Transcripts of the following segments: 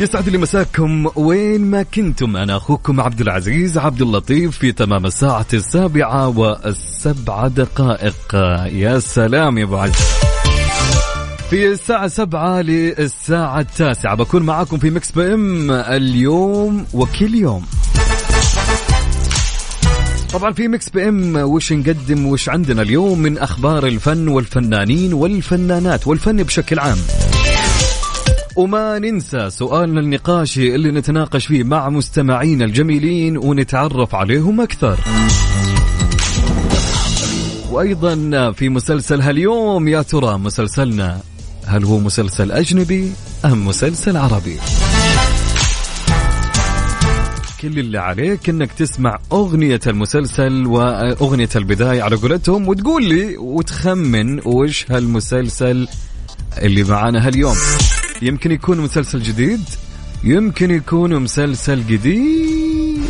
يسعد لي مساكم وين ما كنتم. أنا أخوكم عبد العزيز عبد اللطيف في تمام الساعة السابعة والسبع دقائق. يا سلام يا أبو عز في الساعة سبعة للساعة التاسعة بكون معاكم في Mix PM اليوم وكل يوم. طبعا في Mix PM وش نقدم وش عندنا اليوم من أخبار الفن والفنانين والفنانات والفن بشكل عام. وما ننسى سؤالنا النقاشي اللي نتناقش فيه مع مستمعينا الجميلين ونتعرف عليهم أكثر. وأيضا في مسلسل هاليوم يا ترى مسلسلنا هل هو مسلسل أجنبي أم مسلسل عربي؟ كل اللي عليك إنك تسمع أغنية المسلسل واغنية البداية على قولتهم وتقول لي وتخمن وش هالمسلسل اللي معانا هاليوم. يمكن يكون مسلسل جديد يمكن يكون مسلسل جديد.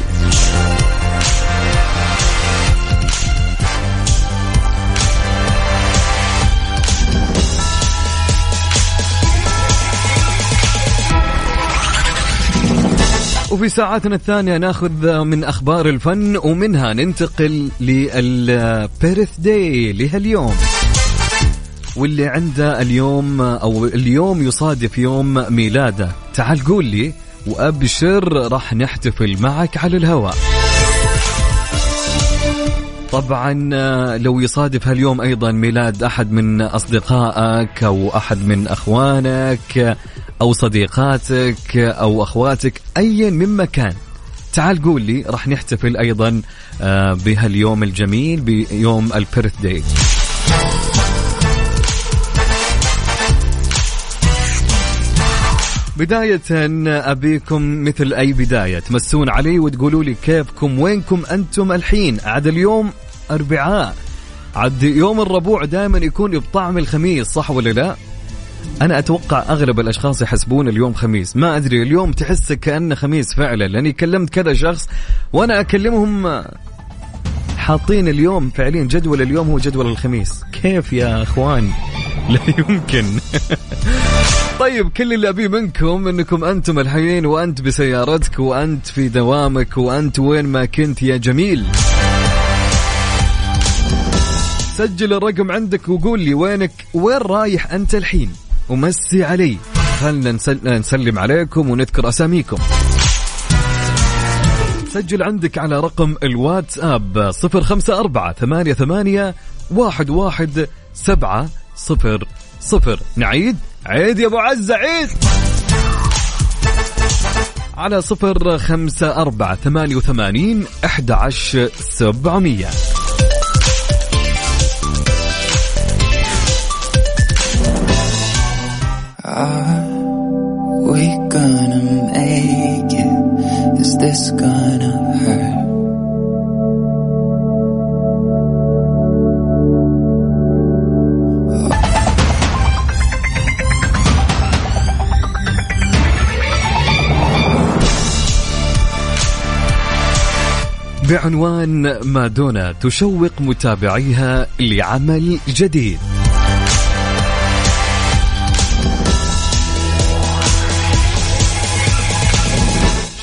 وفي ساعاتنا الثانية ناخذ من أخبار الفن ومنها ننتقل للبيرث داي لهاليوم. واللي عنده اليوم أو اليوم يصادف يوم ميلاده. تعال قول لي وأبشر راح نحتفل معك على الهواء. طبعا لو يصادف هاليوم أيضا ميلاد أحد من أصدقائك أو أحد من أخوانك أو صديقاتك أو أخواتك ايا من مكان. تعال قول لي راح نحتفل أيضا بهاليوم الجميل بيوم البيرث داي بداية أبيكم مثل أي بداية. تمسون علي وتقولوا لي كيفكم وينكم أنتم الحين؟ عاد اليوم أربعاء. عاد يوم الربوع دائما يكون بطعم الخميس صح ولا لا؟ أنا أتوقع أغلب الأشخاص يحسبون اليوم خميس. ما أدري اليوم تحس كأنه خميس فعلا. لأني كلمت كذا شخص وأنا أكلمهم حاطين اليوم فعليا جدول اليوم هو جدول الخميس. كيف يا أخوان؟ لا يمكن. طيب كل اللي أبيه منكم إنكم أنتم الحين وأنت بسيارتك وأنت في دوامك وأنت وين ما كنت يا جميل. سجل الرقم عندك وقول لي وينك وين رايح أنت الحين؟ ومسي علي. خلنا نسلم عليكم ونذكر أساميكم. سجل عندك على رقم الواتساب صفر خمسة أربعة ثمانية ثمانية واحد واحد سبعة صفر صفر. نعيد؟ عيد يا ابو عزة عيد على صفر خمسة أربعة ثمانية وثمانين أحد عشر سبعمية we gonna make it? Is this gonna بعنوان مادونا تشوق متابعيها لعمل جديد.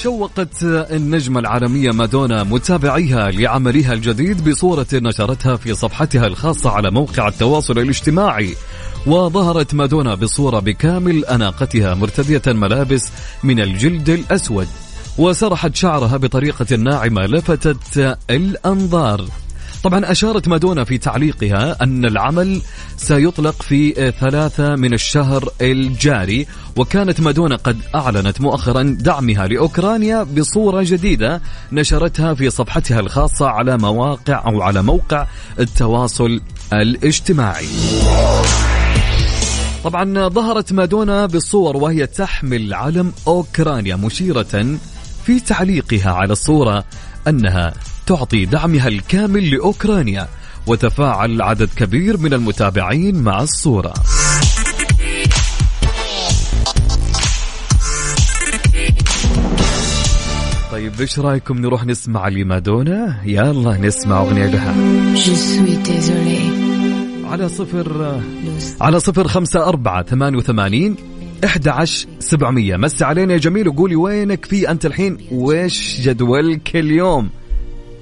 شوقت النجمة العالمية مادونا متابعيها لعملها الجديد بصورة نشرتها في صفحتها الخاصة على موقع التواصل الاجتماعي وظهرت مادونا بصورة بكامل أناقتها مرتدية ملابس من الجلد الأسود. وسرحت شعرها بطريقة ناعمة لفتت الأنظار. طبعا أشارت مادونا في تعليقها أن العمل سيطلق في ثلاثة من الشهر الجاري وكانت مادونا قد أعلنت مؤخرا دعمها لأوكرانيا بصورة جديدة نشرتها في صفحتها الخاصة على مواقع أو على موقع التواصل الاجتماعي. طبعا ظهرت مادونا بالصور وهي تحمل علم أوكرانيا مشيرة في تعليقها على الصورة أنها تعطي دعمها الكامل لأوكرانيا وتفاعل عدد كبير من المتابعين مع الصورة. طيب إيش رأيكم نروح نسمع لمادونا؟ يلا نسمع أغنية لها. على صفر على صفر خمسة أربعة ثمانية وثمانين 11700 مس علينا يا جميل وقولي وينك في أنت الحين؟ وإيش جدولك اليوم؟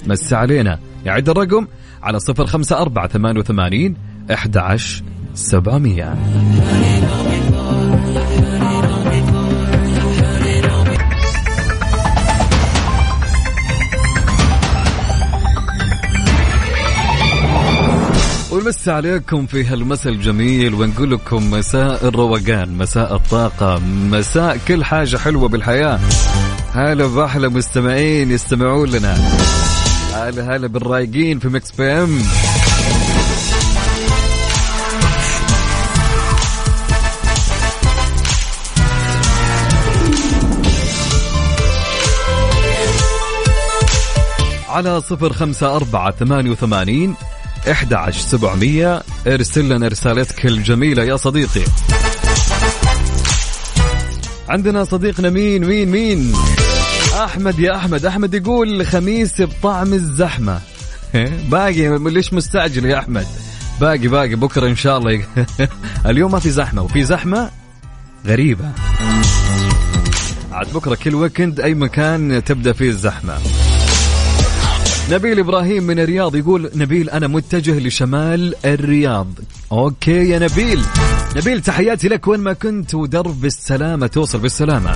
مس علينا. يعد الرقم على 054 88 11700 نمس عليكم في هالمساء الجميل ونقول لكم مساء الروقان مساء الطاقة مساء كل حاجة حلوة بالحياة. هلا بأحلى مستمعين يستمعون لنا. هلا هلا بالرايقين في مكس بي إم. على صفر خمسة أربعة ثمانية وثمانين 11700 ارسل لنا رسالتك الجميلة يا صديقي. عندنا صديقنا مين مين مين؟ أحمد يا أحمد. أحمد يقول خميس بطعم الزحمة. باقي ليش مستعجل يا أحمد؟ باقي باقي. بكرة إن شاء الله اليوم ما في زحمة وفي زحمة غريبة. عاد بكرة كل weekend أي مكان تبدأ فيه الزحمة. نبيل إبراهيم من الرياض يقول نبيل أنا متجه لشمال الرياض. okay يا نبيل. نبيل تحياتي لك وين ما كنت ودرب بالسلامة توصل بالسلامة.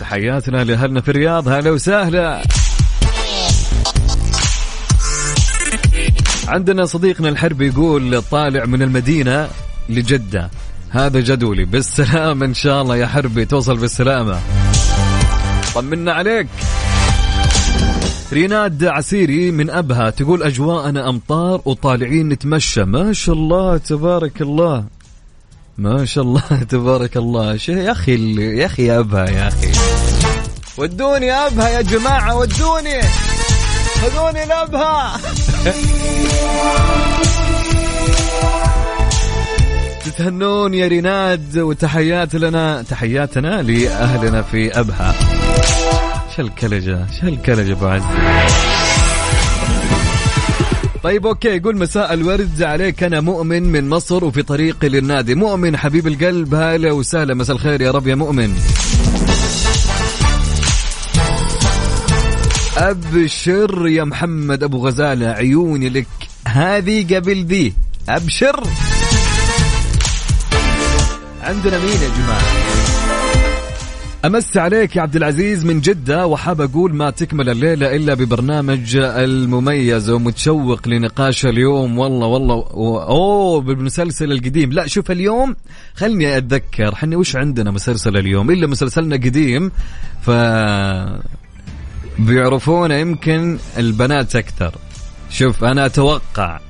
تحياتنا لأهلنا في الرياض. هلا وسهلا. عندنا صديقنا الحربي يقول طالع من المدينة لجدة. هذا جدولي. بالسلامة إن شاء الله يا حربي. توصل بالسلامة. طمنا عليك. ريناد عسيري من أبها تقول أجواءنا أمطار وطالعين نتمشى. ما شاء الله تبارك الله. ما شاء الله تبارك الله. يا أخي يا أخي يا أبها يا أخي. ودوني أبها يا جماعة ودوني. خذوني لأبها. تتهنون يا ريناد وتحيات لنا تحياتنا لأهلنا في أبها. الكلجة شو الكلجة ابو عز طيب أوكي يقول مساء الورد عليك. أنا مؤمن من مصر وفي طريقي للنادي. مؤمن حبيب القلب هلا وسهلا مساء الخير يا رب يا مؤمن. أبشر يا محمد أبو غزالة عيوني لك. هذه قبل ذي. أبشر. عندنا مين يا جماعة؟ أمس عليك يا عبد العزيز من جدة وحاب أقول ما تكمل الليلة إلا ببرنامج المميز ومتشوق لنقاش اليوم. والله والله أوه بالمسلسل القديم. لا شوف اليوم خلني أتذكر حنا وش عندنا مسلسل اليوم؟ إلا مسلسلنا قديم ف بيعرفونه يمكن البنات أكثر. شوف أنا أتوقع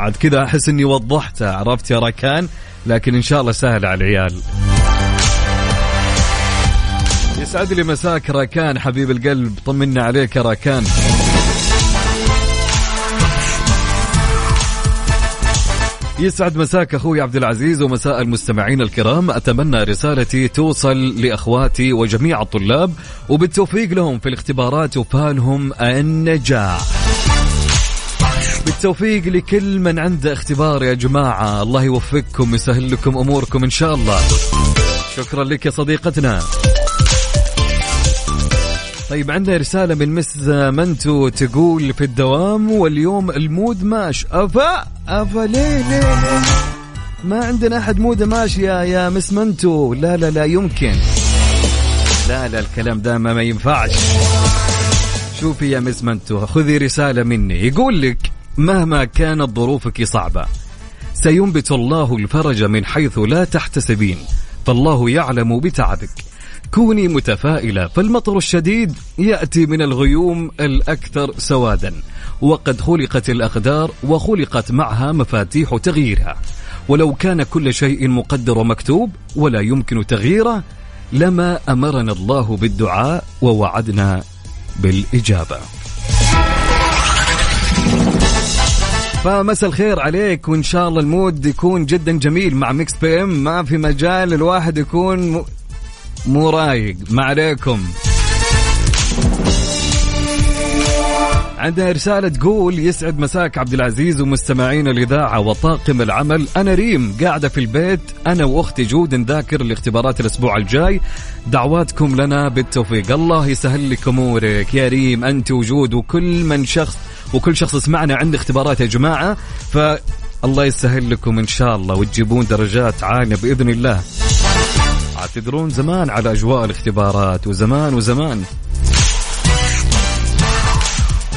عاد كذا أحس إني وضحته عرفت يا ركان؟ لكن إن شاء الله سهل على العيال. يسعد لي مساك راكان حبيب القلب طمنا عليك يا راكان. يسعد مساك أخوي عبد العزيز ومساء المستمعين الكرام. أتمنى رسالتي توصل لأخواتي وجميع الطلاب وبالتوفيق لهم في الاختبارات وفالهم النجاح. بالتوفيق لكل من عنده اختبار يا جماعة. الله يوفقكم ويسهل لكم أموركم إن شاء الله. شكرا لك يا صديقتنا. طيب عندنا رسالة من Miss منتو تقول في الدوام واليوم ال mood ماش. أفا أفا ليه ليه ليه؟ ما عندنا أحد mood ه ماشي يا يا Miss منتو. لا لا لا يمكن. لا لا الكلام ده ما, ما ينفعش. شوفي يا مس منتو خذي رسالة مني. يقول لك مهما كانت ظروفك صعبة سينبت الله الفرج من حيث لا تحتسبين فالله يعلم بتعبك. كوني متفائلة فالمطر الشديد يأتي من الغيوم الأكثر سوادا وقد خلقت الأقدار وخلقت معها مفاتيح تغييرها ولو كان كل شيء مقدر ومكتوب ولا يمكن تغييره لما أمرنا الله بالدعاء ووعدنا بالإجابة فمسا الخير عليك وإن شاء الله ال mood يكون جدا جميل مع Mix PM ما في مجال الواحد يكون. مو رايق ما عليكم. عندنا رسالة تقول يسعد مساك عبد العزيز ومستمعين الإذاعة وطاقم العمل. أنا ريم قاعدة في البيت أنا وأختي جود نذاكر لاختبارات الأسبوع الجاي. دعواتكم لنا بالتوفيق. الله يسهل لك أمورك. يا ريم أنت وجود وكل من شخص وكل شخص سمعنا عنده اختبارات يا جماعة. فالله يسهل لكم إن شاء الله وتجيبون درجات عالية بإذن الله. تدرون زمان على أجواء الاختبارات وزمان وزمان.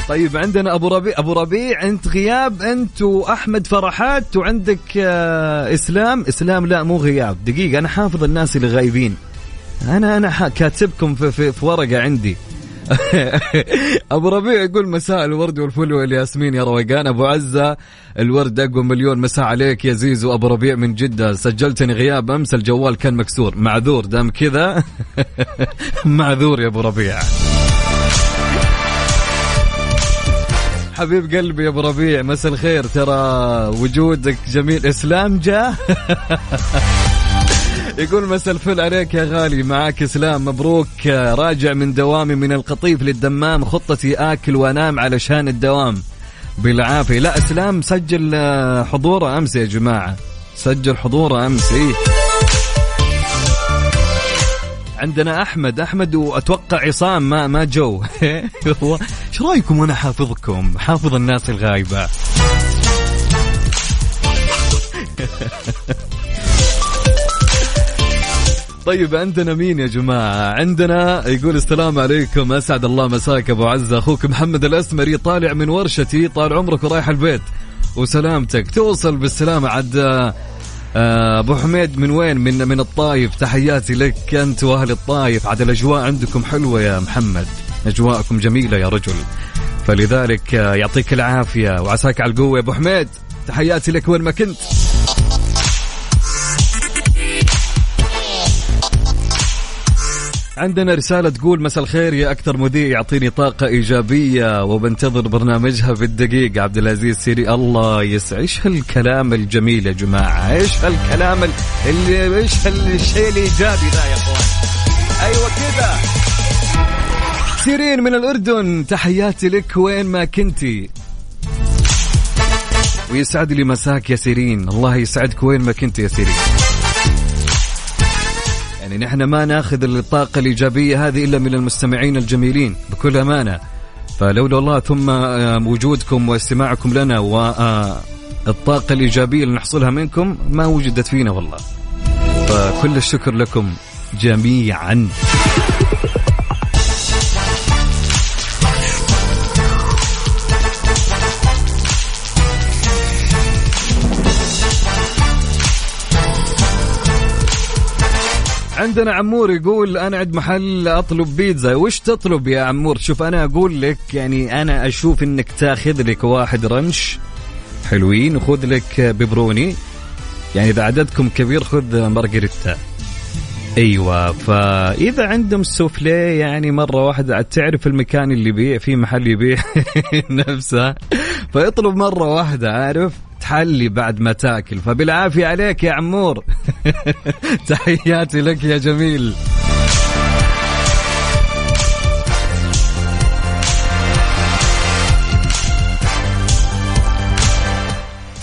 طيب عندنا أبو ربيع أبو ربيع أنت غياب أنت وأحمد فرحات وعندك آه إسلام. إسلام لا مو غياب. دقيقة أنا حافظ الناس اللي غايبين. أنا أنا كاتبكم في, في, في ورقة عندي. ابو ربيع يقول مساء الورد والفل والياسمين يا روقان أبو عزة الورد أقوى مليون. مساء عليك يا زيزو. أبو ربيع من جدة. سجلتني غياب أمس. الجوال كان مكسور. معذور. دام كذا معذور يا أبو ربيع. حبيب قلبي يا أبو ربيع مساء الخير. ترى وجودك جميل. إسلام جاء. يقول مساء الفل عليك يا غالي معاك اسلام مبروك. راجع من دوامي من القطيف للدمام خطتي آكل وأنام علشان الدوام. بالعافية. لا اسلام سجل حضوره أمس يا جماعة. سجل حضوره أمس إيه؟ عندنا أحمد. أحمد وأتوقع عصام ما ما جو. إيش رأيكم وأنا حافظكم؟ حافظ الناس الغايبة. طيب عندنا مين يا جماعة؟ عندنا يقول السلام عليكم أسعد الله مساك أبو عزة. أخوك محمد الأسمري طالع من ورشتي طال عمرك ورايح البيت. وسلامتك. توصل بالسلامة عد آه، أبو حميد من وين؟ من من الطايف. تحياتي لك أنت وأهل الطايف. عاد الأجواء عندكم حلوة يا محمد. أجواءكم جميلة يا رجل. فلذلك آه، يعطيك العافية. وعساك على القوة يا أبو حميد. تحياتي لك وين ما كنت. عندنا رسالة تقول مساء الخير يا أكثر مذيع يعطيني طاقة إيجابية وبنتظر برنامجها في الدقيقة. عبد العزيز سيرين الله يسعد إيش هالكلام الجميل يا جماعة؟ إيش هالكلام اللي إيش هالشيء الإيجابي ذا يا أخوان؟ أيوة كذا. سيرين من الأردن تحياتي لك وين ما كنتي ويسعد لي مساك يا سيرين. الله يسعدك وين ما كنت يا سيرين. يعني نحن ما ناخذ الطاقة الإيجابية هذه إلا من المستمعين الجميلين بكل أمانة. فلولا الله ثم وجودكم واستماعكم لنا والطاقة الإيجابية اللي نحصلها منكم ما وجدت فينا والله. فكل الشكر لكم جميعا. عندنا عمور يقول أنا عند محل أطلب بيتزا. وش تطلب يا عمور؟ شوف أنا أقول لك يعني أنا أشوف إنك تاخذ لك واحد رنش حلوين وخذ لك ببروني يعني إذا عددكم كبير خذ مارغريتا. أيوه فإذا عندهم سوفلي يعني مرة واحدة تعرف المكان اللي يبيع في محل يبيع نفسه. فاطلب مرة واحدة عارف؟ تحلي بعد ما تاكل. فبالعافية عليك يا عمور. تحياتي لك يا جميل.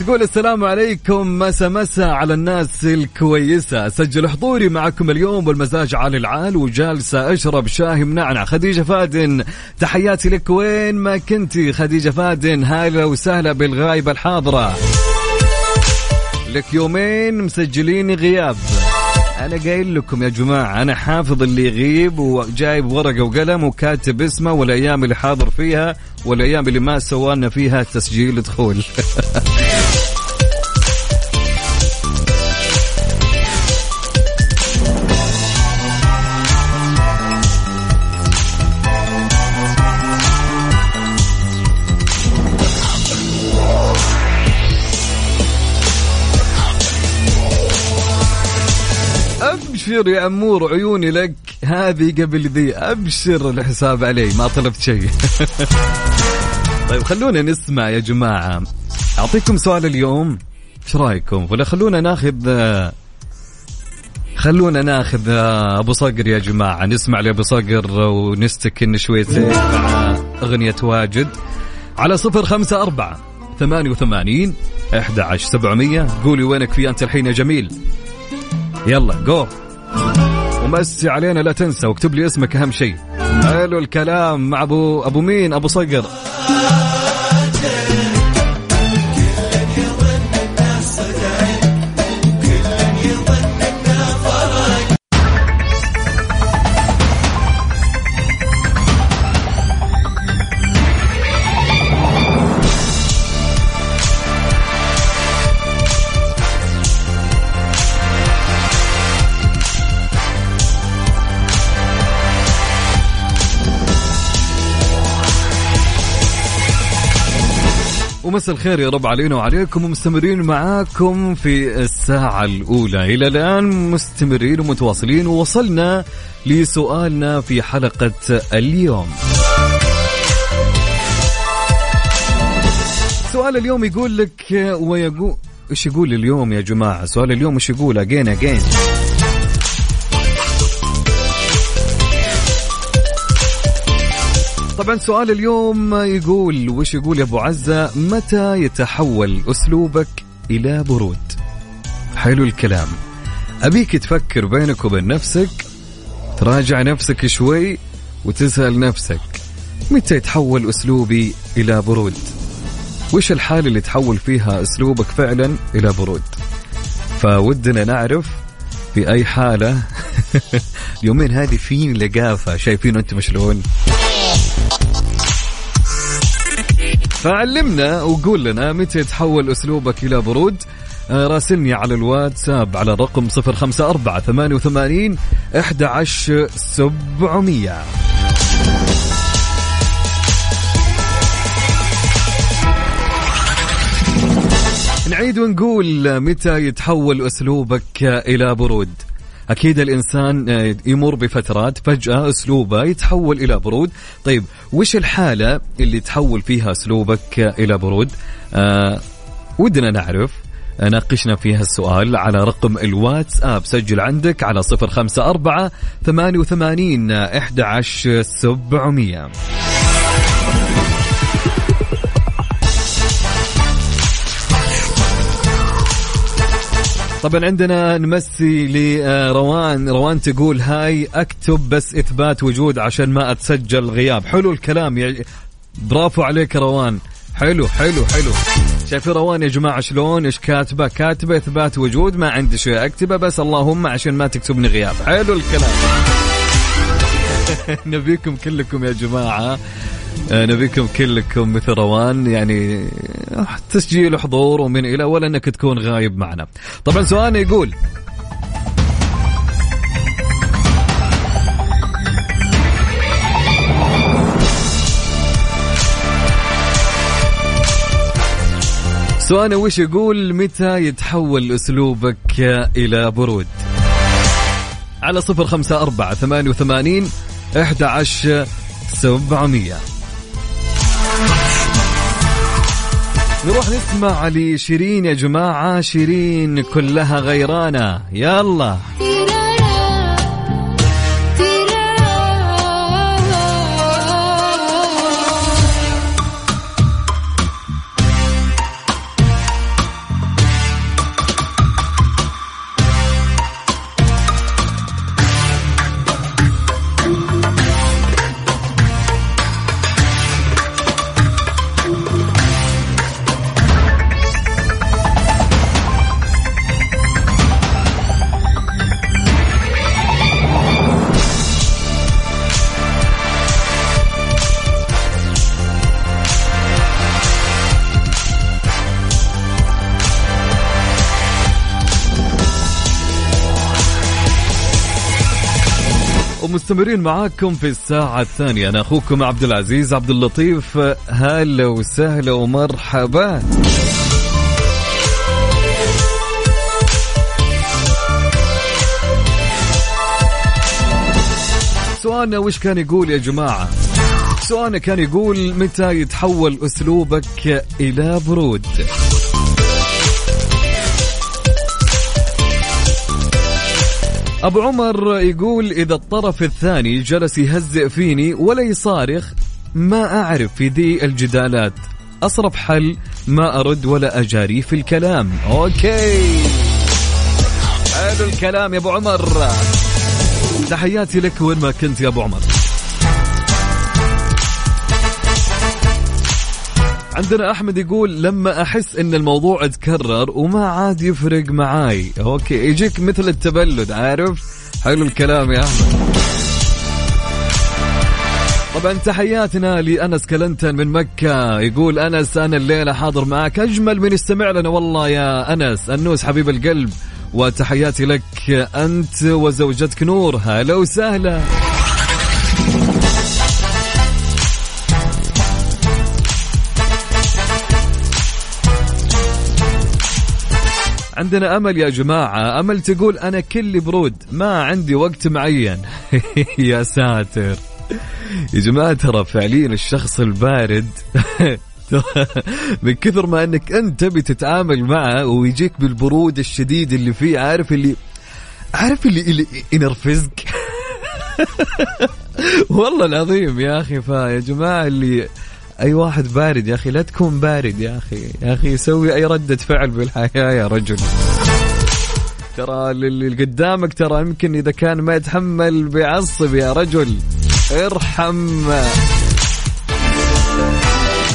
تقول السلام عليكم مسا مسا على الناس الكويسة. سجل حضوري معكم اليوم والمزاج عالي العال وجالسة أشرب شاهي منعنع. خديجة فادن تحياتي لك. وين ما كنتي خديجة فادن هلا وسهلا بالغايبة الحاضرة. لك يومين مسجلين غياب. أنا قايل لكم يا جماعة أنا حافظ اللي يغيب وجايب ورقة وقلم وكاتب اسمه والأيام اللي حاضر فيها والأيام اللي ما سوالنا فيها تسجيل دخول. ابشر يا أمور عيوني لك. هذه قبل ذي أبشر الحساب علي ما طلبت شيء. طيب خلونا نسمع يا جماعة. أعطيكم سؤال اليوم. إيش رأيكم؟ ولا خلونا ناخذ خلونا ناخذ أبو صقر يا جماعة. نسمع لأبو صقر ونستكن شويتين مع أغنية واجد. على صفر خمسة أربعة ثمانية وثمانين أحد عشر سبعمية. قولي وينك في أنت الحين يا جميل. يلا جو ومسي علينا لا تنسى واكتب لي اسمك أهم شيء. حلو الكلام مع ابو أبو مين؟ أبو صقر. ومساء الخير يا رب علينا وعليكم ومستمرين معاكم في الساعة الأولى. إلى الآن مستمرين ومتواصلين ووصلنا لسؤالنا في حلقة اليوم. سؤال اليوم يقول لك ويقول إيش يقول اليوم يا جماعة؟ سؤال اليوم إيش يقول؟ اجين اجين طبعا سؤال اليوم يقول وش يقول يا أبو عزة؟ متى يتحول أسلوبك إلى برود؟ حلو الكلام. أبيك تفكر بينك وبين نفسك تراجع نفسك شوي وتسأل نفسك متى يتحول أسلوبي إلى برود؟ وش الحالة اللي تحول فيها أسلوبك فعلا إلى برود؟ فودنا نعرف في أي حالة. اليومين هذه في لقافة شايفين أنتم شلون؟ فعلمنا وقول لنا متى يتحول أسلوبك إلى برود. آه، راسلني على الواتساب على الرقم 054 88 11 700 نعيد ونقول متى يتحول أسلوبك إلى برود. أكيد الإنسان آه، يمر بفترات فجأة أسلوبه يتحول إلى برود. طيب وش الحالة اللي تحول فيها أسلوبك إلى برود؟ آه ودنا نعرف آه، ناقشنا في هالسؤال على رقم الواتساب. سجل عندك على 054 88 11700 طبعا عندنا نمسي لروان. روان تقول هاي أكتب بس إثبات وجود عشان ما أتسجل غياب. حلو الكلام. يا برافو عليك روان. حلو حلو حلو. شايفين روان يا جماعة شلون؟ إيش كاتبة؟ كاتبة إثبات وجود. ما عندي شيء أكتبه بس اللهم عشان ما تكتبني غياب. حلو الكلام. نبيكم كلكم يا جماعة. نبيكم كلكم مثل روان يعني تسجيل وحضور ومن إلى ولا انك تكون غايب معنا. طبعا سؤالنا يقول سؤالنا وش يقول متى يتحول أسلوبك إلى برود؟ على صفر خمسة أربعة ثمانية وثمانين أحد عشر سبعمية نروح نسمع لشيرين يا جماعة. شيرين كلها غيرانة. يلا. ومستمرين معاكم في الساعة الثانية. أنا أخوكم عبد العزيز عبد اللطيف. هلا وسهلا ومرحبا. سؤالنا وش كان يقول يا جماعة؟ سؤالنا كان يقول متى يتحول أسلوبك إلى برود؟ أبو عمر يقول إذا الطرف الثاني جلس يهزئ فيني ولا يصارخ ما أعرف في ذي الجدالات. أصرف حل ما أرد ولا أجاري في الكلام. okay. حلو الكلام يا أبو عمر. تحياتي لك وين ما كنت يا أبو عمر. عندنا أحمد يقول لما أحس إن الموضوع تكرر وما عاد يفرق معاي. okay يجيك مثل التبلد عارف؟ حلو الكلام يا أحمد. طبعا تحياتنا لأنس كلنتن من مكة. يقول أنس أنا الليلة حاضر معك أجمل من يستمع لنا. والله يا أنس النوس حبيب القلب. وتحياتي لك أنت وزوجتك نور. هلا وسهلا. عندنا أمل يا جماعة. أمل تقول أنا كلي برود ما عندي وقت معين. يا ساتر. يا جماعة ترى فعليا الشخص البارد من كثر ما إنك أنت تبي تتعامل معه ويجيك بالبرود الشديد اللي فيه عارف اللي عارف اللي, اللي ينرفزك والله العظيم يا أخي فيا جماعة اللي أي واحد بارد يا أخي لا تكون بارد يا أخي. يا أخي سوي أي ردة فعل بالحياة يا رجل. ترى اللي قدامك ترى يمكن إذا كان ما يتحمل بيعصب يا رجل. ارحم.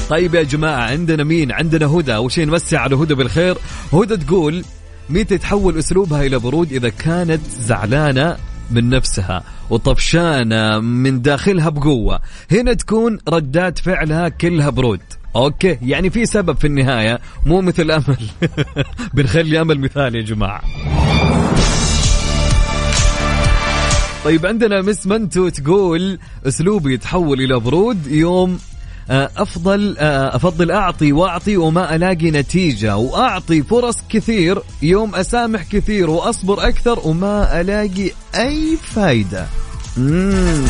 طيب يا جماعة عندنا مين؟ عندنا هدى. أول شيء نمسي على هدى بالخير. هدى تقول متى تحول أسلوبها إلى برود إذا كانت زعلانة من نفسها وطفشانة من داخلها بقوة. هنا تكون ردات فعلها كلها برود. okay؟ يعني في سبب في النهاية مو مثل أمل. بنخلي أمل مثال يا جماعة. طيب عندنا مس منتو تقول أسلوبي يتحول إلى برود يوم أفضل آه، أفضل أعطي وأعطي وما ألاقي نتيجة وأعطي فرص كثير يوم أسامح كثير وأصبر أكثر وما ألاقي أي فايدة مم.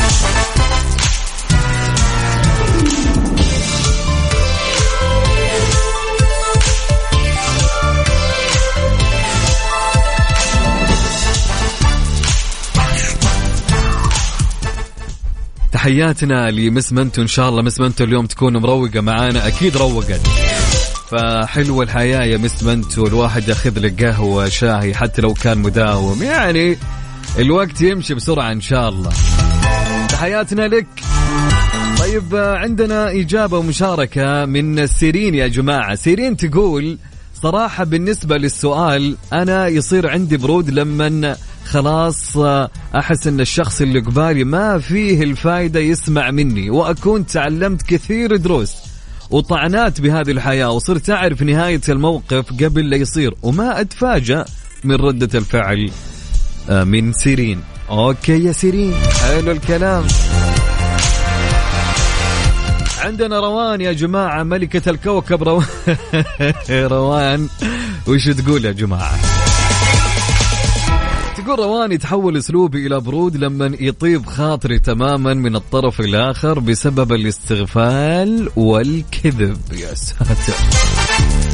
تحياتنا لمس منتو. إن شاء الله مس منتو اليوم تكون مروقة معانا. أكيد روقت. فحلوة الحياة يا مس منتو. الواحد ياخذ لك قهوة شاهي حتى لو كان مداوم. يعني الوقت يمشي بسرعة إن شاء الله. تحياتنا لك. طيب عندنا إجابة ومشاركة من سيرين يا جماعة. سيرين تقول صراحة بالنسبة للسؤال أنا يصير عندي برود لما خلاص أحس إن الشخص اللي قبالي ما فيه الفايدة يسمع مني وأكون تعلمت كثير دروس وطعنات بهذه الحياة وصرت أعرف نهاية الموقف قبل لا يصير وما أتفاجأ من ردة الفعل آه، من سيرين. okay يا سيرين. حلو الكلام. عندنا روان يا جماعة ملكة الكوكب روان. روان وش تقول يا جماعة؟ تقول رواني تحول أسلوبي إلى برود لما يطيب خاطري تماما من الطرف الآخر بسبب الاستغفال والكذب. يا ساتر.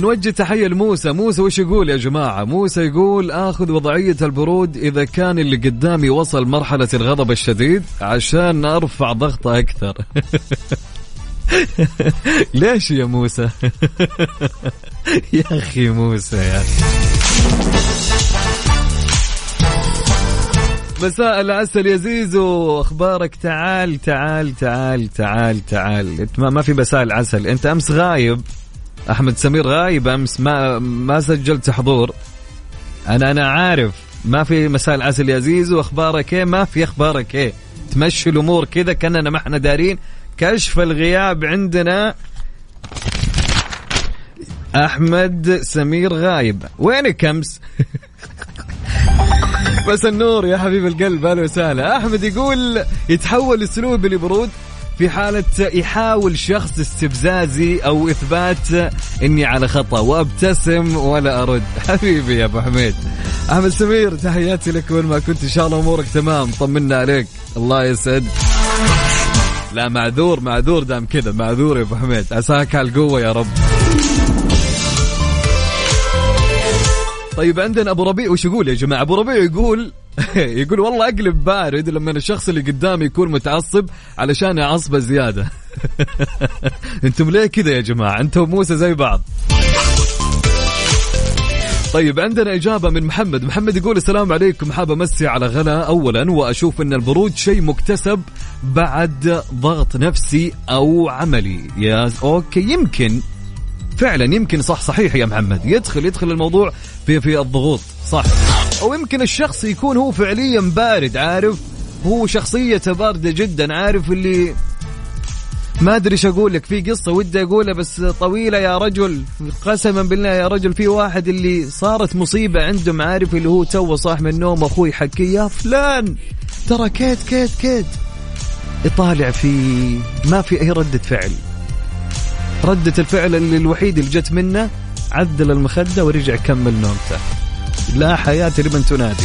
نوجه تحية لموسى. موسى وش يقول يا جماعة؟ موسى يقول آخذ وضعية البرود إذا كان اللي قدامي وصل مرحلة الغضب الشديد عشان أرفع ضغطه أكثر. ليش يا موسى؟ يا أخي موسى يا مساء العسل يا زيزو. أخبارك؟ تعال تعال تعال تعال تعال. انت ما في مساء العسل. أنت أمس غايب. أحمد سمير غايب أمس. ما ما سجلت حضور. أنا أنا عارف. ما في مساء العسل يا زيزو أخبارك إيه؟ ما في أخبارك إيه؟ تمشي الأمور كذا كأننا ما إحنا دارين. كشف الغياب عندنا أحمد سمير غايب. وينك كمس بس النور يا حبيب القلب أهلا وسهلا. أحمد يقول يتحول اسلوبي لبرود. في حالة يحاول شخص استفزازي أو إثبات إني على خطأ وأبتسم ولا أرد. حبيبي يا أبو حميد. أحمد سمير تحياتي لك وين ما كنت. إن شاء الله أمورك تمام. طمنا عليك. الله يسعد. لا معذور معذور دام كذا. معذور يا أبو حميد. عساك على القوة يا رب. طيب عندنا أبو ربيع وش يقول يا جماعة؟ أبو ربيع يقول يقول والله أقلب بارد لما الشخص اللي قدامي يكون متعصب علشان أعصبه زيادة. أنتم ليه كذا يا جماعة؟ أنتم وموسى زي بعض. طيب عندنا إجابة من محمد. محمد يقول السلام عليكم. حاب أمسي على غلا أولا وأشوف أن البرود شيء مكتسب بعد ضغط نفسي أو عملي. يا okay يمكن فعلا يمكن صح صحيح يا محمد. يدخل يدخل الموضوع في في الضغوط. صح. أو يمكن الشخص يكون هو فعليا بارد عارف؟ هو شخصيته باردة جدا عارف اللي ما أدري إيش أقول لك. في قصة ودي أقولها بس طويلة يا رجل. قسما بالله يا رجل في واحد اللي صارت مصيبة عندهم عارف اللي هو تو صاح من النوم أخوي حكي يا فلان! ترى كيت كيت كيت يطالع في ما في أي ردة فعل. ردة الفعل اللي الوحيد اللي جت منه عدل المخدة ورجع كمل نومته. لا حياة لمن تنادي.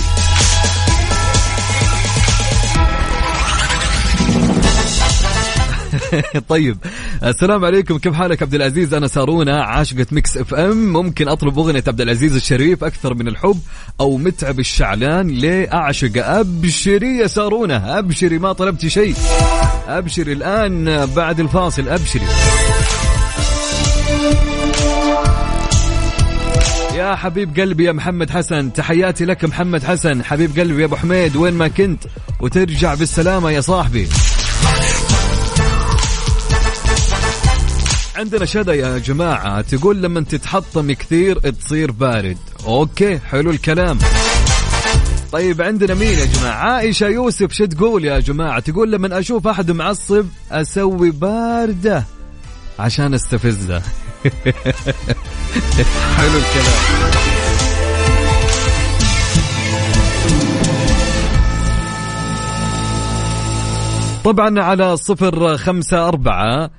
طيب السلام عليكم. كيف حالك عبد العزيز؟ أنا سارونا عاشقة Mix FM. ممكن أطلب أغنية عبد العزيز الشريف أكثر من الحب أو متعب الشعلان ليه اعشق أبشري يا سارونا أبشري ما طلبتي شيء. أبشري الآن بعد الفاصل أبشري. يا حبيب قلبي يا محمد حسن تحياتي لك محمد حسن. حبيب قلبي يا أبو حميد وين ما كنت؟ وترجع بالسلامة يا صاحبي. عندنا شدا يا جماعة تقول لما تتحطم كثير تصير بارد. أوكي حلو الكلام. طيب عندنا مين يا جماعة؟ عائشة يوسف شو تقول يا جماعة؟ تقول لما أشوف أحد معصب أسوي باردة عشان أستفزه. حلو الكلام. طبعا على صفر خمسة أربعة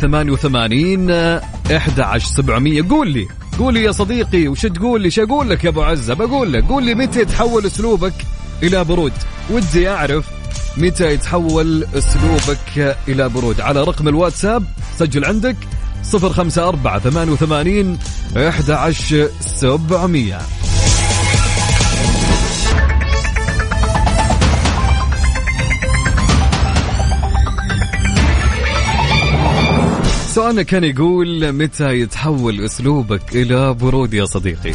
ثمانية وثمانين أحد عشر سبعمية. قول لي قول لي يا صديقي وش تقول لي؟ شو أقول لك يا أبو عزة؟ بقول لك قول لي متى يتحول أسلوبك إلى برود؟ ودي أعرف متى يتحول أسلوبك إلى برود. على رقم الواتساب سجل عندك صفر خمسة أربعة ثمانية وثمانين إحدى عشر سبعمية. سؤالنا كان يقول متى يتحول أسلوبك إلى برود يا صديقي؟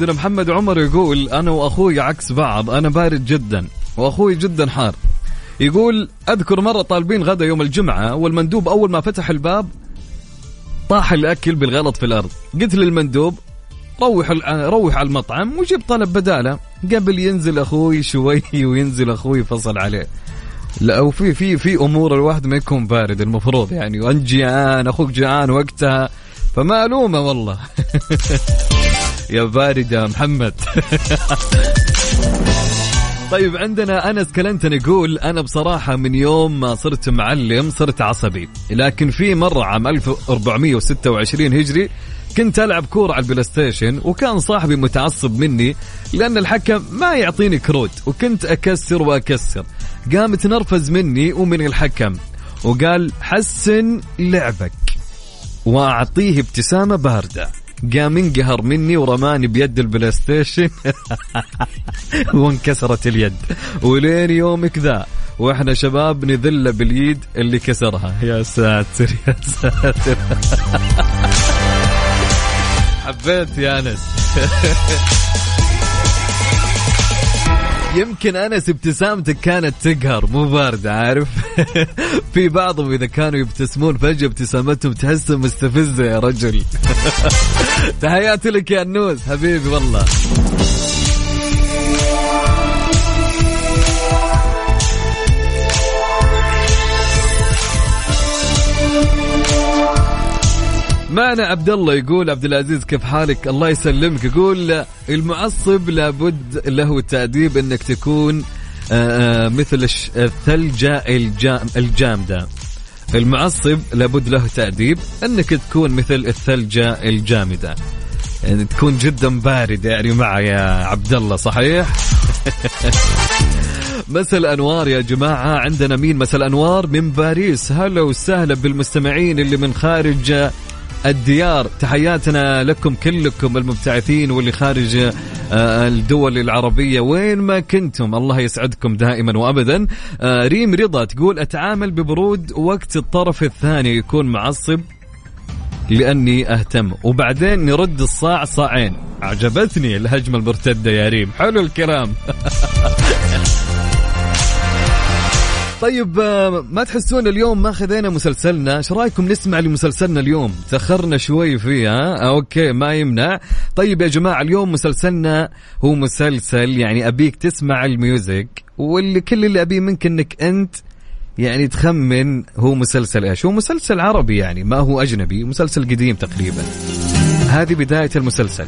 عندنا محمد عمر يقول أنا وأخوي عكس بعض أنا بارد جدا وأخوي جدا حار. يقول أذكر مرة طالبين غدا يوم الجمعة والمندوب أول ما فتح الباب طاح الأكل بالغلط في الأرض. قلت للمندوب روح روح على المطعم وجيب طلب بدالة. قبل ينزل أخوي شوي وينزل أخوي فصل عليه. لا وفي في في أمور الواحد ما يكون بارد المفروض يعني. وانت جيعان أخوك جيعان وقتها فما ألومه والله. يا بارد يا محمد. طيب عندنا أنس كلنتن يقول أنا بصراحة من يوم ما صرت معلم صرت عصبي لكن في مرة عام 1426 هجري كنت ألعب كورة على ال PlayStation وكان صاحبي متعصب مني لأن الحكم ما يعطيني كروت وكنت أكسر وأكسر. قام تنرفز مني ومن الحكم وقال حسن لعبك وأعطيه ابتسامة باردة. قام انقهر مني ورماني بيد ال PlayStation وانكسرت اليد. ولين يومك ذا وإحنا شباب نذله باليد اللي كسرها. يا ساتر يا ساتر. حبيت يا أنس. يمكن أنس ابتسامتك كانت تقهر مو باردة عارف؟ في بعضهم إذا كانوا يبتسمون فجأة ابتسامتهم تحسها مستفزة يا رجل. تحياتي لك يا النوس حبيبي والله. معنا عبد الله يقول عبد العزيز كيف حالك؟ الله يسلمك. يقول المعصب لابد له التأديب إنك تكون آه، آه، مثل الثلجة الجام الجامدة. المعصب لابد له تأديب إنك تكون مثل الثلجة الجامدة. يعني تكون جدا بارد يعني معي يا عبد الله صحيح؟ مساء الأنوار يا جماعة. عندنا مين مساء الأنوار؟ من باريس. هلا وسهلا بالمستمعين اللي من خارج الديار. تحياتنا لكم كلكم المبتعثين واللي خارج آه، الدول العربية. وين ما كنتم الله يسعدكم دائما وأبدا. آه، ريم رضا تقول أتعامل ببرود وقت الطرف الثاني يكون معصب لأني أهتم. وبعدين نرد الصاع صاعين. عجبتني الهجمة المرتدة يا ريم. حلو الكلام. طيب آه، ما تحسون اليوم ما خذينا مسلسلنا؟ إيش رأيكم نسمع لمسلسلنا اليوم؟ تأخرنا شوي فيه ها؟ آه، okay ما يمنع. طيب يا جماعة اليوم مسلسلنا هو مسلسل يعني أبيك تسمع الميوزك واللي كل اللي أبيه منك إنك أنت يعني تخمن هو مسلسل إيش. هو مسلسل عربي يعني ما هو أجنبي مسلسل قديم تقريبا. هذه بداية المسلسل.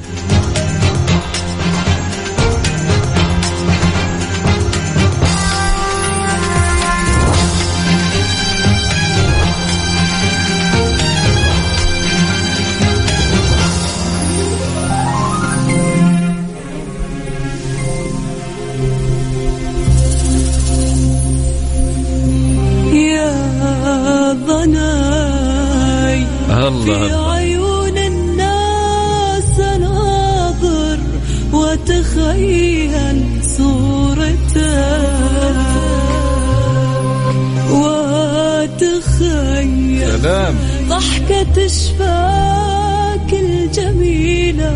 ضحكة شفاك الجميلة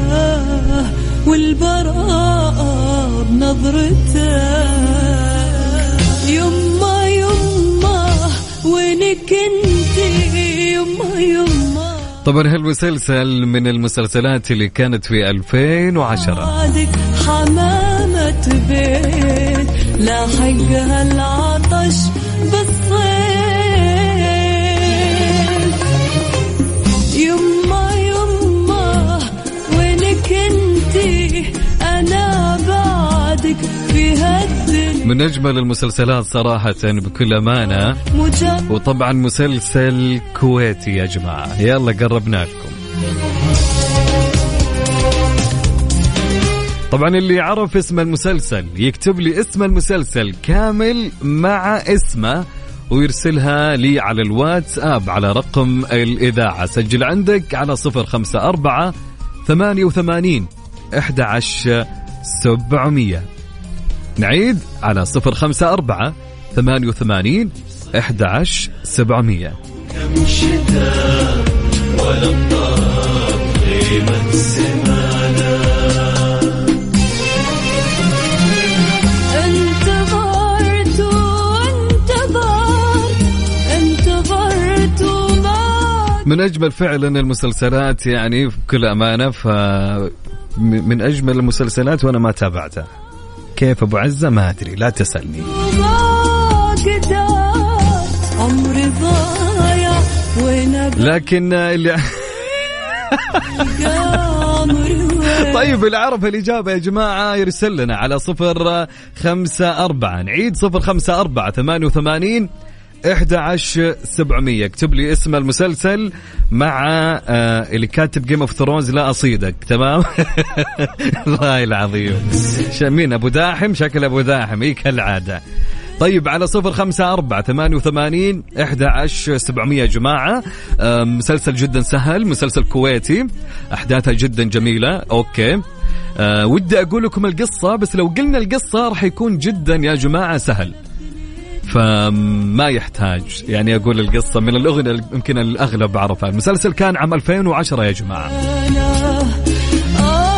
والبراءة بنظرتك يما يما وينك انت يما يما. طبعا هالمسلسل من المسلسلات اللي كانت في 2010 بعدك حمامة بيت لاحقها العطش من أجمل المسلسلات صراحة بكل أمانة. وطبعا مسلسل كويتي يا جماعة. يلا قربنا لكم طبعا اللي يعرف اسم المسلسل يكتب لي اسم المسلسل كامل مع اسمه ويرسلها لي على الواتساب على رقم الإذاعة. سجل عندك على 054 88 11 700 نعيد على صفر خمسة أربعة ثمانية وثمانين أحد عشر سبعمية وانتظرت انتظرت وما من أجمل فعلا المسلسلات يعني بكل أمانة ف من أجمل المسلسلات وأنا ما تابعتها. كيف أبو عزة؟ ما أدري لا تسألني. لكن اللي طيب اللي عرف الإجابة يا جماعة يرسل لنا على صفر خمسة أربعة. نعيد صفر خمسة أربعة ثمانية وثمانين إحدى عشر سبعمية. اكتب لي اسم المسلسل مع آه اللي كاتب Game of Thrones لا أصيدك. تمام؟ والله العظيم. مين؟ أبو داحم؟ شكل أبو داحم. إيه كالعادة. طيب على صفر خمسة أربعة ثمانية وثمانين عشر سبعمية يا جماعة. آه، مسلسل جدا سهل مسلسل كويتي. أحداثها جدا جميلة. okay. أه ودي أقول لكم القصة بس لو قلنا القصة راح يكون جدا يا جماعة سهل. فما يحتاج. يعني أقول القصة من اللي يمكن الأغلب عرفها. المسلسل كان عام 2010 يا آه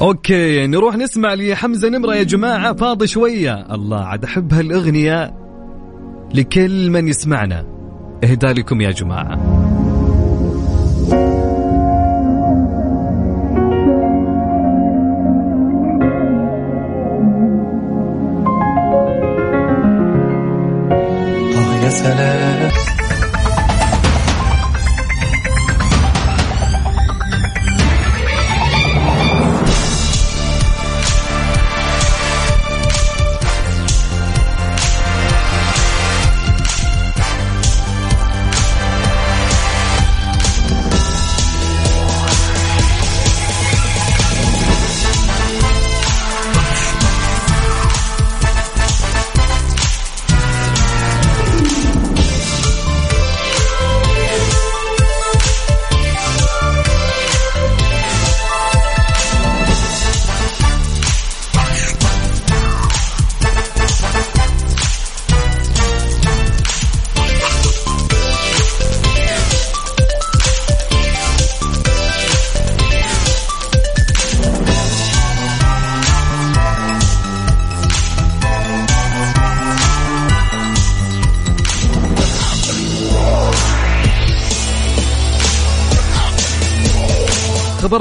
أوكي نروح نسمع لحمزة نمرة يا جماعة. فاضي شوية. الله عاد أحب هالأغنية لكل من يسمعنا. اهدى لكم يا جماعة. mesele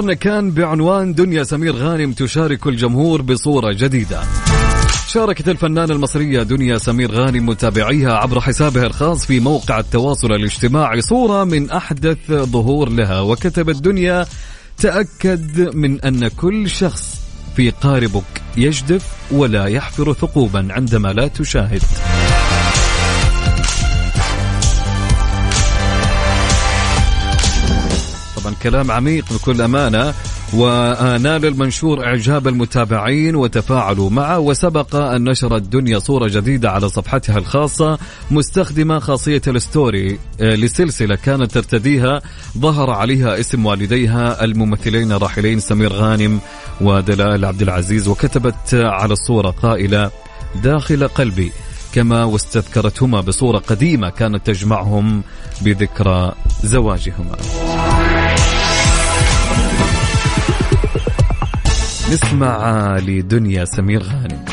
خبرنا كان بعنوان دنيا سمير غانم تشارك الجمهور بصورة جديدة. شاركت الفنانة المصرية دنيا سمير غانم متابعيها عبر حسابها الخاص في موقع التواصل الاجتماعي. صورة من أحدث ظهور لها وكتبت دنيا تأكد من أن كل شخص في قاربك يجدف ولا يحفر ثقوبا عندما لا تشاهد. كلام عميق بكل أمانة. ونال المنشور إعجاب المتابعين وتفاعلوا معه. وسبق أن نشرت دنيا صورة جديدة على صفحتها الخاصة. مستخدمة خاصية الستوري آه، لسلسلة كانت ترتديها. ظهر عليها اسم والديها الممثلين الراحلين سمير غانم ودلال عبد العزيز. وكتبت على الصورة قائلة داخل قلبي. كما واستذكرتهما بصورة قديمة كانت تجمعهم بذكرى زواجهما. نسمع لدنيا سمير غانم.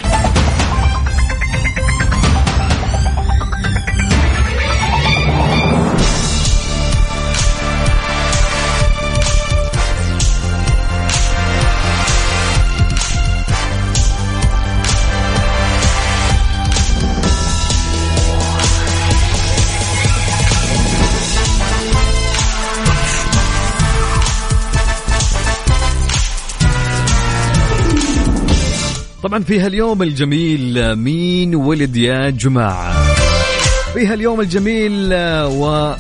طبعا في هاليوم الجميل مين ولد يا جماعة؟ في هاليوم الجميل و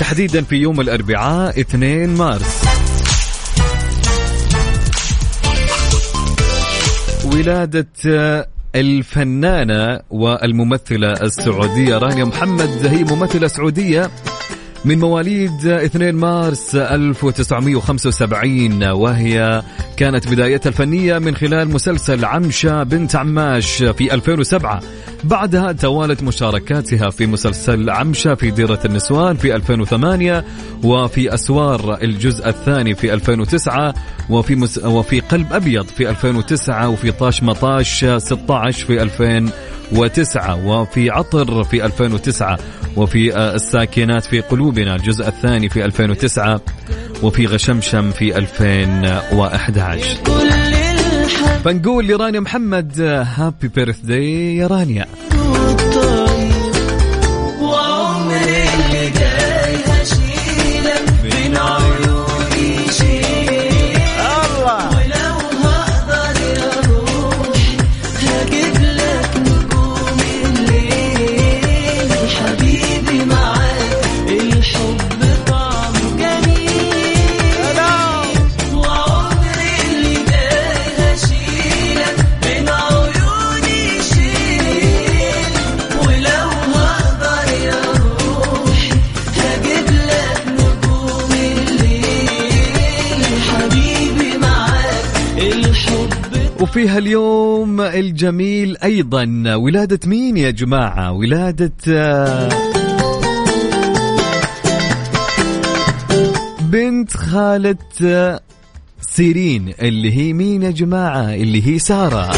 تحديدا في يوم الأربعاء 2 مارس. ولادة الفنانة والممثلة السعودية رانيا محمد هي ممثلة سعودية من مواليد 2 مارس 1975 وهي كانت بدايتها الفنية من خلال مسلسل عمشة بنت عماش في 2007 بعدها توالت مشاركاتها في مسلسل عمشة في ديرة النسوان في 2008 وفي أسوار الجزء الثاني في 2009 وفي مس... وفي قلب أبيض في 2009 وفي طاش مطاش 16 في 2009 وفي عطر في 2009 وفي آه، الساكنات في قلوبنا الجزء الثاني في 2009 وفي غشمشم في 2011 فنقول لرانيا محمد هابي بيرث داي يا رانيا. وفي هاليوم الجميل أيضا. ولادة مين يا جماعة؟ ولادة بنت خالة سيرين اللي هي مين يا جماعة؟ اللي هي سارة.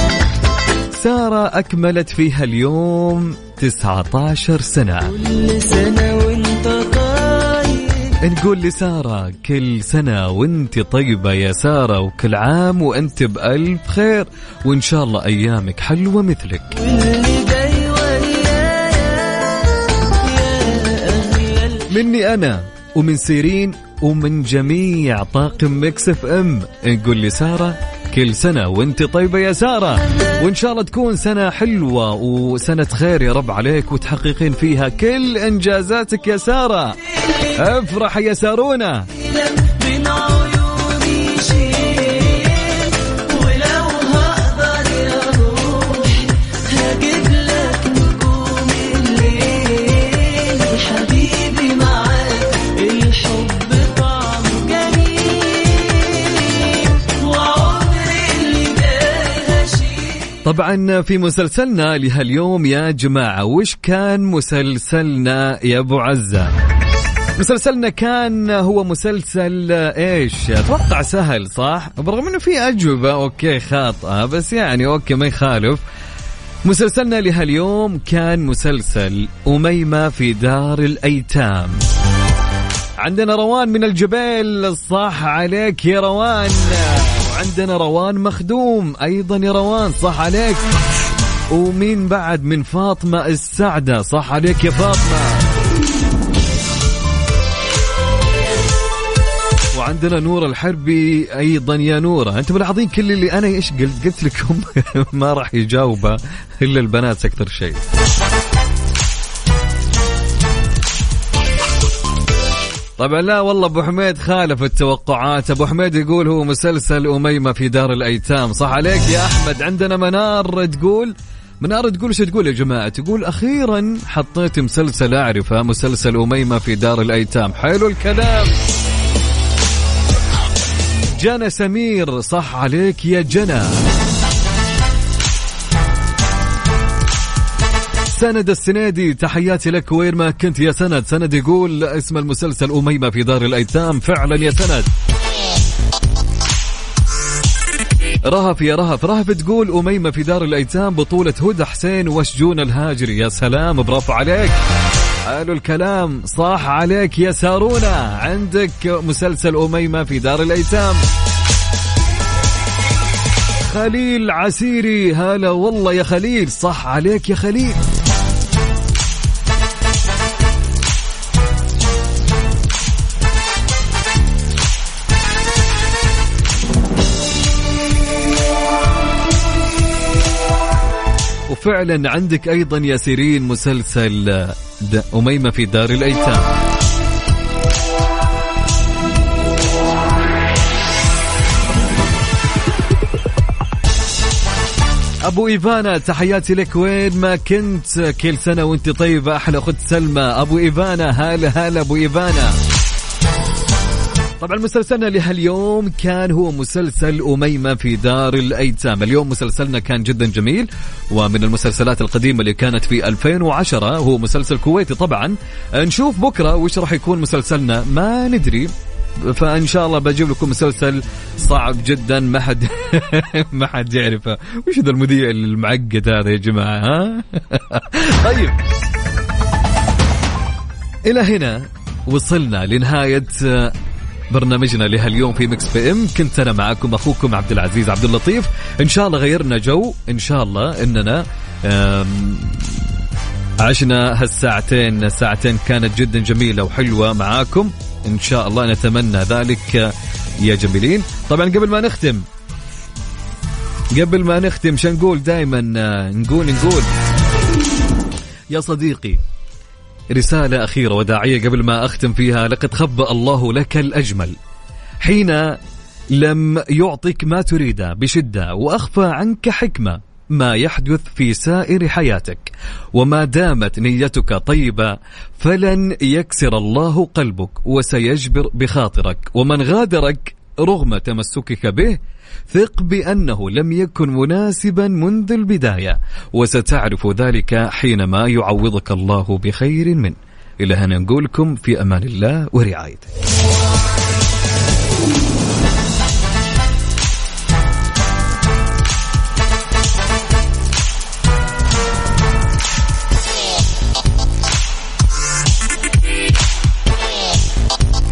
سارة أكملت فيها اليوم 19 سنة. كل سنة وانت نقول لسارة كل سنة وانت طيبة يا سارة وكل عام وانت بألف خير وإن شاء الله أيامك حلوة مثلك. مني أنا ومن سيرين ومن جميع طاقم مكسف إم. نقول لسارة كل سنة وانت طيبة يا سارة. وإن شاء الله تكون سنة حلوة وسنة خير يا رب عليك وتحققين فيها كل إنجازاتك يا سارة. افرح يا سارونا. طبعا في مسلسلنا لهاليوم يا جماعة وش كان مسلسلنا يا أبو عزة؟ مسلسلنا كان هو مسلسل إيش؟ أتوقع سهل صح؟ برغم إنه في أجوبة okay خاطئة بس يعني okay ما يخالف. مسلسلنا لهاليوم كان مسلسل أميمة في دار الأيتام. عندنا روان من الجبيل صح عليك يا روان. وعندنا روان مخدوم أيضا يا روان صح عليك. ومين بعد؟ من فاطمة السعدة صح عليك يا فاطمة. وعندنا نور الحربي أيضا يا نورة. أنتم ملاحظين كل اللي أنا إيش قلت؟ قلت لكم ما راح يجاوبه إلا البنات أكثر شيء. طبعا لا والله أبو حميد خالف التوقعات. أبو حميد يقول هو مسلسل أميمة في دار الأيتام. صح عليك يا أحمد. عندنا منار تقول منار تقول إيش تقول يا جماعة؟ تقول أخيرا حطيت مسلسل أعرفه مسلسل أميمة في دار الأيتام. حلو الكلام. جنى سمير صح عليك يا جنى. سند السنيدي تحياتي لك وين ما كنت يا سند. سند يقول اسم المسلسل أميمة في دار الأيتام فعلا يا سند. رهف يا رهف. رهف تقول أميمة في دار الأيتام بطولة هدى حسين وشجون الهاجري. يا سلام برافو عليك. حلو الكلام صح عليك يا سارونا. عندك مسلسل أميمة في دار الأيتام خليل عسيري. هلا والله يا خليل. صح عليك يا خليل. وفعلا عندك أيضا يا سيرين مسلسل أميمة في دار الأيتام. أبو إيفانا تحياتي لك. وين ما كنت كل سنة وأنت طيبة أحلى اخت سلمى. أبو إيفانا هلا هلا أبو إيفانا. طبعا مسلسلنا لهاليوم كان هو مسلسل أميمة في دار الأيتام. اليوم مسلسلنا كان جدا جميل ومن المسلسلات القديمة اللي كانت في 2010 هو مسلسل كويتي. طبعا نشوف بكرة وش راح يكون مسلسلنا. ما ندري فإن شاء الله بجيب لكم مسلسل صعب جدا. ما حد ما حد يعرفه. وش ذا المذيع المعقد هذا يا جماعة ها؟ طيب. إلى هنا وصلنا لنهاية برنامجنا لهاليوم في Mix PM. كنت أنا معكم أخوكم عبد العزيز عبد اللطيف. إن شاء الله غيرنا جو. إن شاء الله إننا عشنا هالساعتين. ساعتين كانت جدا جميلة وحلوة معاكم. إن شاء الله نتمنى ذلك يا جميلين. طبعا قبل ما نختم قبل ما نختم شو نقول دائما نقول نقول. يا صديقي رسالة أخيرة وداعية قبل ما أختم فيها. لقد خبأ الله لك الأجمل حين لم يعطك ما تريده بشدة وأخفى عنك حكمة ما يحدث في سائر حياتك. وما دامت نيتك طيبة فلن يكسر الله قلبك وسيجبر بخاطرك. ومن غادرك رغم تمسكك به ثق بأنه لم يكن مناسبا منذ البداية وستعرف ذلك حينما يعوضك الله بخير منه. إلى هنا نقولكم في أمان الله ورعايته.